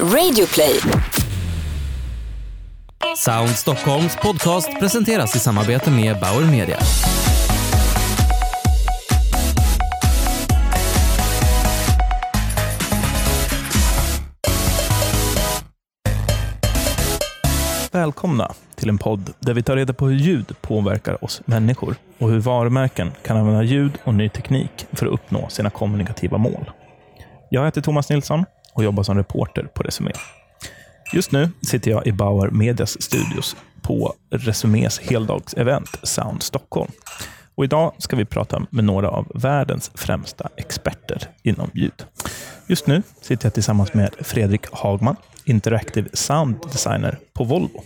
Radioplay. Sound Stockholms podcast presenteras i samarbete med Bauer Media. Välkomna till en podd där vi tar reda på hur ljud påverkar oss människor och hur varumärken kan använda ljud och ny teknik för att uppnå sina kommunikativa mål. Jag heter Thomas Nilsson och jobbar som reporter på Resumé. Just nu sitter jag i Bauer Medias studios på Resumés heldagsevent Sound Stockholm. Och idag ska vi prata med några av världens främsta experter inom ljud. Just nu sitter jag tillsammans med Fredrik Hagman, Interactive Sound Designer på Volvo.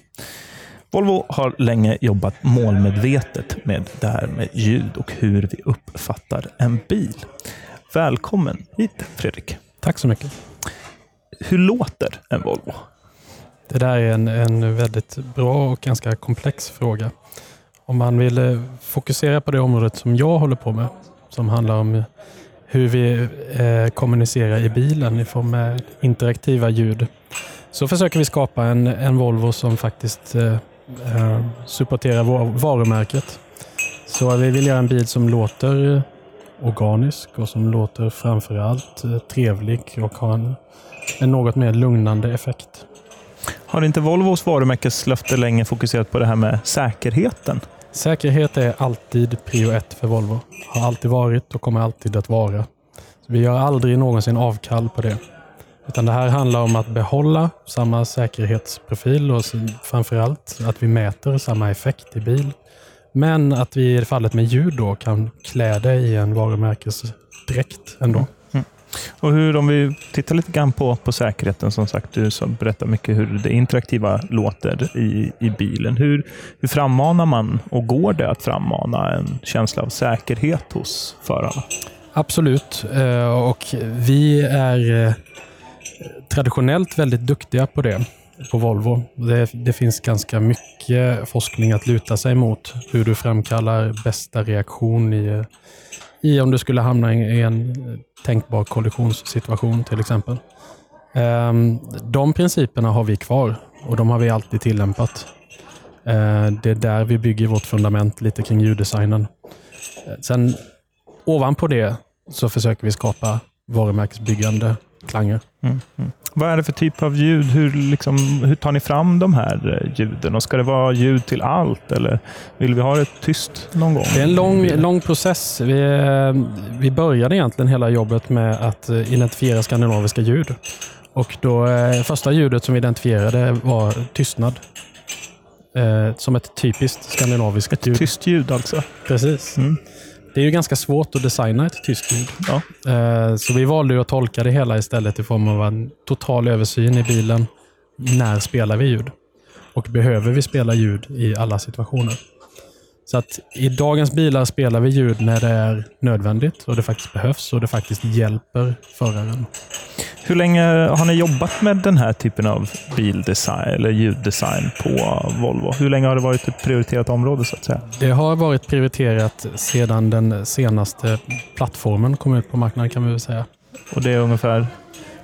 Volvo har länge jobbat målmedvetet med det här med ljud och hur vi uppfattar en bil. Välkommen hit Fredrik. Tack så mycket. Hur låter en Volvo? Det där är en, en väldigt bra och ganska komplex fråga. Om man vill eh, fokusera på det området som jag håller på med, som handlar om hur vi eh, kommunicerar i bilen i form av interaktiva ljud, så försöker vi skapa en, en Volvo som faktiskt eh, eh, supporterar varumärket. Så vi vill göra en bil som låter organisk och som låter framförallt eh, trevlig och har en, en något mer lugnande effekt. Har inte Volvos varumärkeslöfte länge fokuserat på det här med säkerheten? Säkerhet är alltid prio ett för Volvo. Har alltid varit och kommer alltid att vara. Så vi gör aldrig någonsin avkall på det. Utan det här handlar om att behålla samma säkerhetsprofil och framförallt att vi mäter samma effekt i bil. Men att vi i fallet med då kan klä det i en varumärkesdräkt ändå. Mm. Och hur, om vi tittar lite grann på, på säkerheten, som sagt, du som berättar mycket hur det interaktiva låter i, i bilen. Hur, hur frammanar man och går det att frammana en känsla av säkerhet hos förarna? Absolut, eh, och vi är eh, traditionellt väldigt duktiga på det på Volvo. Det, det, finns ganska mycket forskning att luta sig mot. Hur du framkallar bästa reaktion i, i om du skulle hamna i en tänkbar kollisionssituation till exempel. Ehm, de principerna har vi kvar och de har vi alltid tillämpat. Ehm, det är där vi bygger vårt fundament lite kring ljuddesignen. Ehm, sen ovanpå det så försöker vi skapa varumärkesbyggande klanger. Mm, mm. Vad är det för typ av ljud? Hur, liksom, hur tar ni fram de här eh, ljuden? Och ska det vara ljud till allt eller vill vi ha det tyst någon gång? Det är en lång, lång process. Vi, eh, vi började egentligen hela jobbet med att eh, identifiera skandinaviska ljud. Och då, första ljudet som vi identifierade var tystnad. som ett typiskt skandinaviskt ett ljud. Ett tyst ljud alltså? Precis. Mm. Det är ju ganska svårt att designa ett tyst ljud. Ja. Eh, så vi valde att tolka det hela istället i form av en total översyn i bilen. När spelar vi ljud? Och behöver vi spela ljud i alla situationer? Så att i dagens bilar spelar vi ljud när det är nödvändigt och det faktiskt behövs och det faktiskt hjälper föraren. Hur länge har ni jobbat med den här typen av bildesign eller ljuddesign på Volvo? Hur länge har det varit ett prioriterat område så att säga? Det har varit prioriterat sedan den senaste plattformen kom ut på marknaden kan vi väl säga. Och det är ungefär?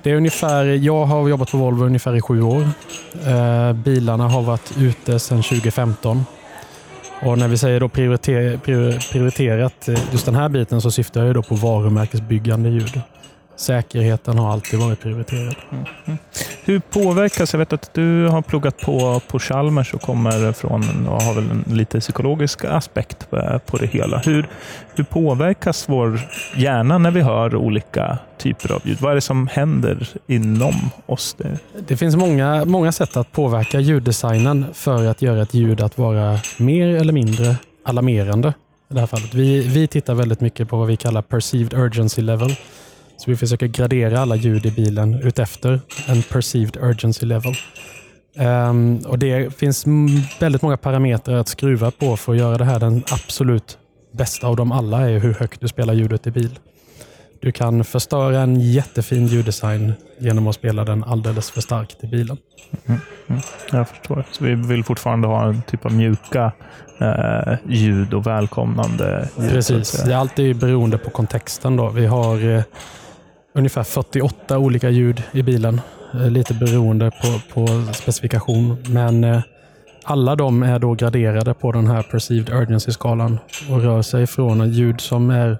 Det är ungefär, jag har jobbat på Volvo ungefär i sju år. Eh, bilarna har varit ute sedan 2015. Och när vi säger då prioriter, prioriterat just den här biten så syftar jag då på varumärkesbyggande ljud. Säkerheten har alltid varit prioriterad. Mm. Mm. Hur påverkas, jag vet att du har pluggat på, på Chalmers och kommer från och har väl en lite psykologisk aspekt på, det hela. Hur, hur påverkas vår hjärna när vi hör olika typer av ljud? Vad är det som händer inom oss? Det, det finns många, många sätt att påverka ljuddesignen för att göra ett ljud att vara mer eller mindre alarmerande. I det här fallet. Vi, vi tittar väldigt mycket på vad vi kallar perceived urgency level. Så vi försöker gradera alla ljud i bilen utefter en perceived urgency level. Um, och Det finns väldigt många parametrar att skruva på för att göra det här den absolut bästa av dem alla är hur högt du spelar ljudet i bil. Du kan förstöra en jättefin ljuddesign genom att spela den alldeles för starkt i bilen. Mm, mm, jag förstår. Så vi vill fortfarande ha en typ av mjuka eh, ljud och välkomnande ljud? Precis. Det är alltid beroende på kontexten. Då. Vi har eh, ungefär 48 olika ljud i bilen. Eh, lite beroende på, på specifikation. Men eh, alla de är då graderade på den här perceived urgency-skalan och rör sig från en ljud som är,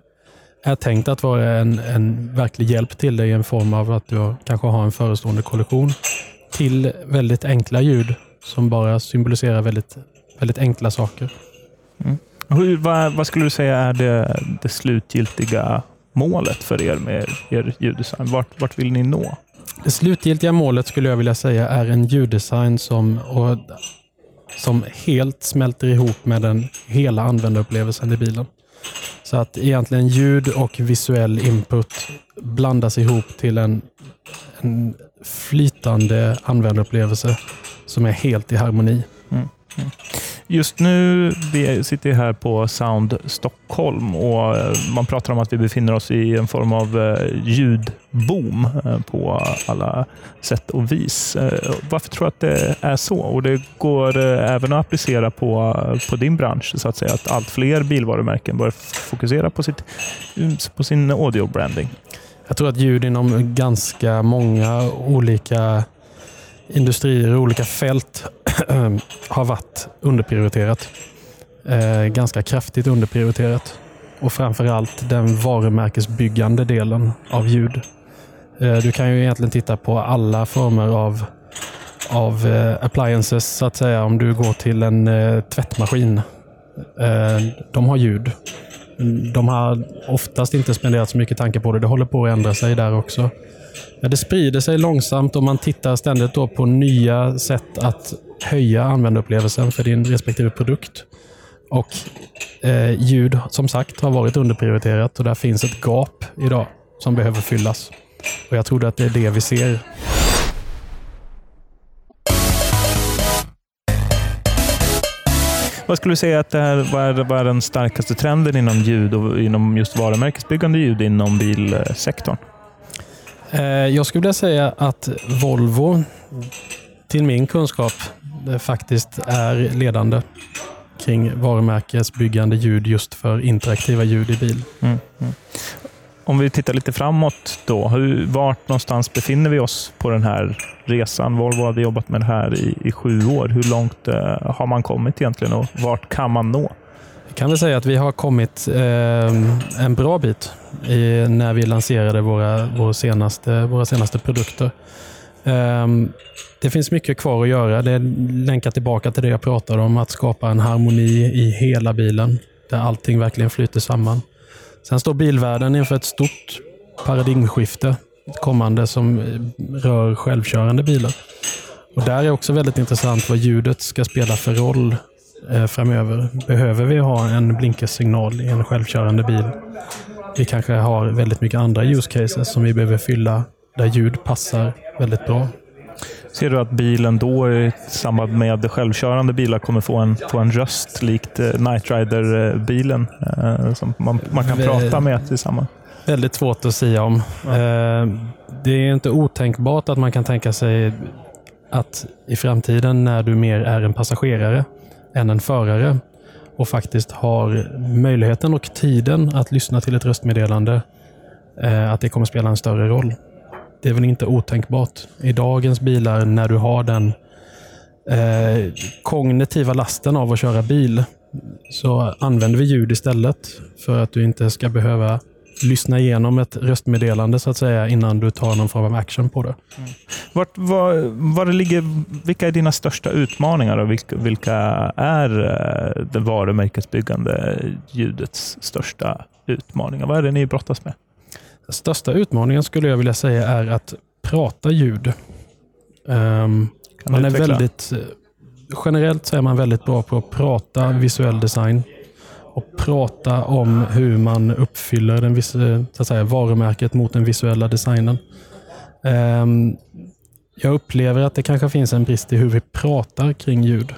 är tänkt att vara en, en verklig hjälp till dig i en form av att du kanske har en förestående kollision till väldigt enkla ljud som bara symboliserar väldigt, väldigt enkla saker. Mm. Hur, vad, vad skulle du säga är det, det slutgiltiga målet för er med er ljuddesign? Vart, vart vill ni nå? Det slutgiltiga målet skulle jag vilja säga är en ljuddesign som, och, som helt smälter ihop med den hela användarupplevelsen i bilen. Så att egentligen ljud och visuell input blandas ihop till en, en flytande användarupplevelse som är helt i harmoni. Just nu vi sitter vi här på Sound Stockholm och eh, man pratar om att vi befinner oss i en form av eh, ljudboom eh, på alla sätt och vis. Varför tror du att det är så? Och Det går även att applicera på, på din bransch, så att säga. Att allt fler bilvarumärken börjar fokusera på, sitt, på sin audio-branding. Jag tror att ljud inom ganska många olika industrier och olika fält eh, har varit underprioriterat. Eh, ganska kraftigt underprioriterat. Och framför allt den varumärkesbyggande delen av ljud. Eh, du kan ju egentligen titta på alla former av, av eh, appliances, så att säga. Om du går till en eh, tvättmaskin. Eh, de har ljud. De har oftast inte spenderat så mycket tanke på det. Det håller på att ändra sig där också. Ja, det sprider sig långsamt och man tittar ständigt då på nya sätt att höja användarupplevelsen för din respektive produkt. Och eh, ljud, som sagt, har varit underprioriterat och där finns ett gap idag som behöver fyllas. Och Jag tror att det är det vi ser. Vad skulle du säga att det här, vad, är, vad är den starkaste trenden inom ljud och inom just varumärkesbyggande ljud inom bilsektorn? Eh, jag skulle vilja säga att Volvo, till min kunskap, eh, faktiskt är ledande kring varumärkesbyggande ljud just för interaktiva ljud i bil. Mm, mm. Om vi tittar lite framåt då. Hur, vart någonstans befinner vi oss på den här resan? Volvo hade jobbat med det här i, i sju år. Hur långt eh, har man kommit egentligen och vart kan man nå? Jag kan väl säga att vi har kommit eh, en bra bit i, när vi lanserade våra, vår senaste, våra senaste produkter. Eh, det finns mycket kvar att göra. Det länkar tillbaka till det jag pratade om, att skapa en harmoni i hela bilen, där allting verkligen flyter samman. Sen står bilvärlden inför ett stort paradigmskifte kommande som rör självkörande bilar. Och Där är också väldigt intressant vad ljudet ska spela för roll framöver. Behöver vi ha en blinkersignal i en självkörande bil? Vi kanske har väldigt mycket andra use cases som vi behöver fylla där ljud passar väldigt bra. Ser du att bilen då i samband med självkörande bilar kommer få en, få en röst likt eh, Night Rider-bilen eh, som man, man kan Vä prata med tillsammans? Väldigt svårt att säga om. Ja. Eh, det är inte otänkbart att man kan tänka sig att i framtiden när du mer är en passagerare än en förare och faktiskt har möjligheten och tiden att lyssna till ett röstmeddelande, eh, att det kommer spela en större roll. Det är väl inte otänkbart. I dagens bilar när du har den eh, kognitiva lasten av att köra bil så använder vi ljud istället för att du inte ska behöva lyssna igenom ett röstmeddelande så att säga innan du tar någon form av action på det. Mm. Vart, var, var det ligger, vilka är dina största utmaningar och vilka, vilka är eh, det varumärkesbyggande ljudets största utmaningar? Vad är det ni brottas med? Största utmaningen skulle jag vilja säga är att prata ljud. Um, man är väldigt, generellt så är man väldigt bra på att prata visuell design och prata om hur man uppfyller den, eh, så att säga, varumärket mot den visuella designen. Ehm, jag upplever att det kanske finns en brist i hur vi pratar kring ljud.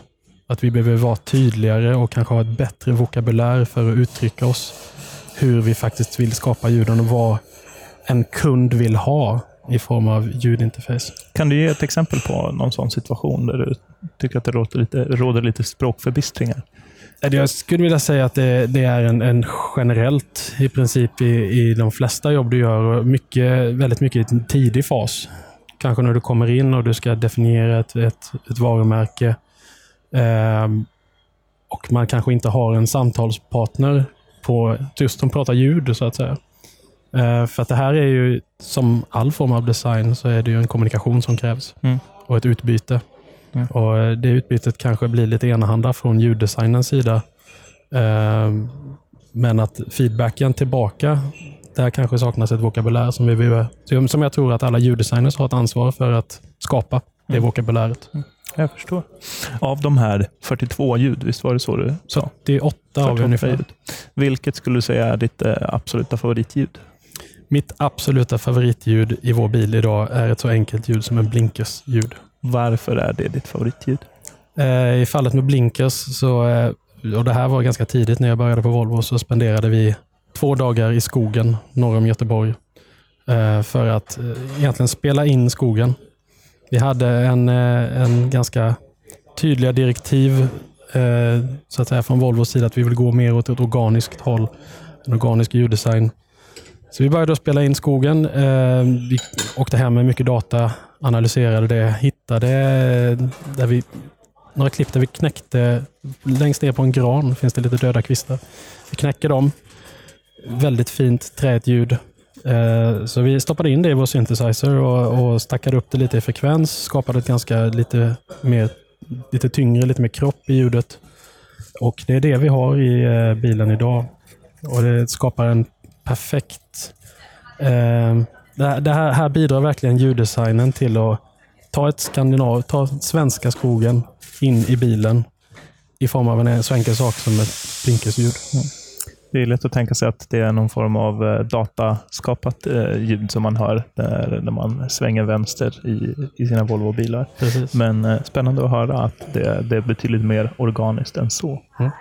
Att vi behöver vara tydligare och kanske ha ett bättre vokabulär för att uttrycka oss hur vi faktiskt vill skapa ljuden och vad en kund vill ha i form av ljudinterface. Kan du ge ett exempel på någon sån situation där du tycker att det råder lite, råder lite språkförbistringar? Jag skulle vilja säga att det, det är en, en, generellt i princip i, i de flesta jobb du gör. Och mycket, väldigt mycket i en tidig fas. kanske när du kommer in och du ska definiera ett, ett, ett varumärke. Eh, och man kanske inte har en samtalspartner på just som pratar ljud, så att säga. Eh, för att det här är ju, som all form av design, så är det ju en kommunikation som krävs. Mm. Och ett utbyte. Mm. Och eh, Det utbytet kanske blir lite enahanda från ljuddesignens sida. Eh, men att feedbacken tillbaka, där kanske saknas ett vokabulär som vi behöver, som jag tror att alla ljuddesigners har ett ansvar för att skapa det Mm. vokabuläret. Jag förstår. Av de här 42 ljud, visst var det så du sa? Det är åtta av 48 ungefär. ljud. Vilket skulle du säga är ditt eh, absoluta favoritljud? Mitt absoluta favoritljud i vår bil idag är ett så enkelt ljud som en blinkers-ljud. Varför är det ditt favoritljud? Eh, I fallet med blinkers, så, eh, och det här var ganska tidigt när jag började på Volvo, så spenderade vi två dagar i skogen norr om Göteborg eh, för att egentligen spela in skogen. Vi hade en, en ganska tydliga direktiv så att säga, från Volvos sida att vi vill gå mer åt ett organiskt håll, en organisk ljuddesign. Så vi började spela in skogen. Vi åkte hem med mycket data, analyserade det, hittade där vi, några klipp där vi knäckte, längst ner på en gran finns det lite döda kvistar. Vi knäcker dem. Väldigt fint träigt ljud. Eh, så vi stoppade in det i vår synthesizer och, och stackade upp det lite i frekvens. Skapade ett ganska lite mer, lite tyngre, lite mer kropp i ljudet. Och det är det vi har i eh, bilen idag. Och det skapar en perfekt... Eh, det, här, det här, här bidrar verkligen ljuddesignen till att ta ett skandinav, ta svenska skogen in i bilen i form av en så enkel sak som ett blinkersljud. Det är lätt att tänka sig att det är någon form av eh, dataskapat eh, ljud som man hör när, när man svänger vänster i, i sina Volvo-bilar. Men eh, spännande att höra att det, det är betydligt mer organiskt än så. Mm.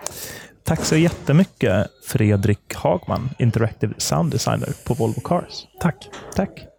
Tack så jättemycket Fredrik Hagman, Interactive Sound Designer på Volvo Cars. Tack. Tack!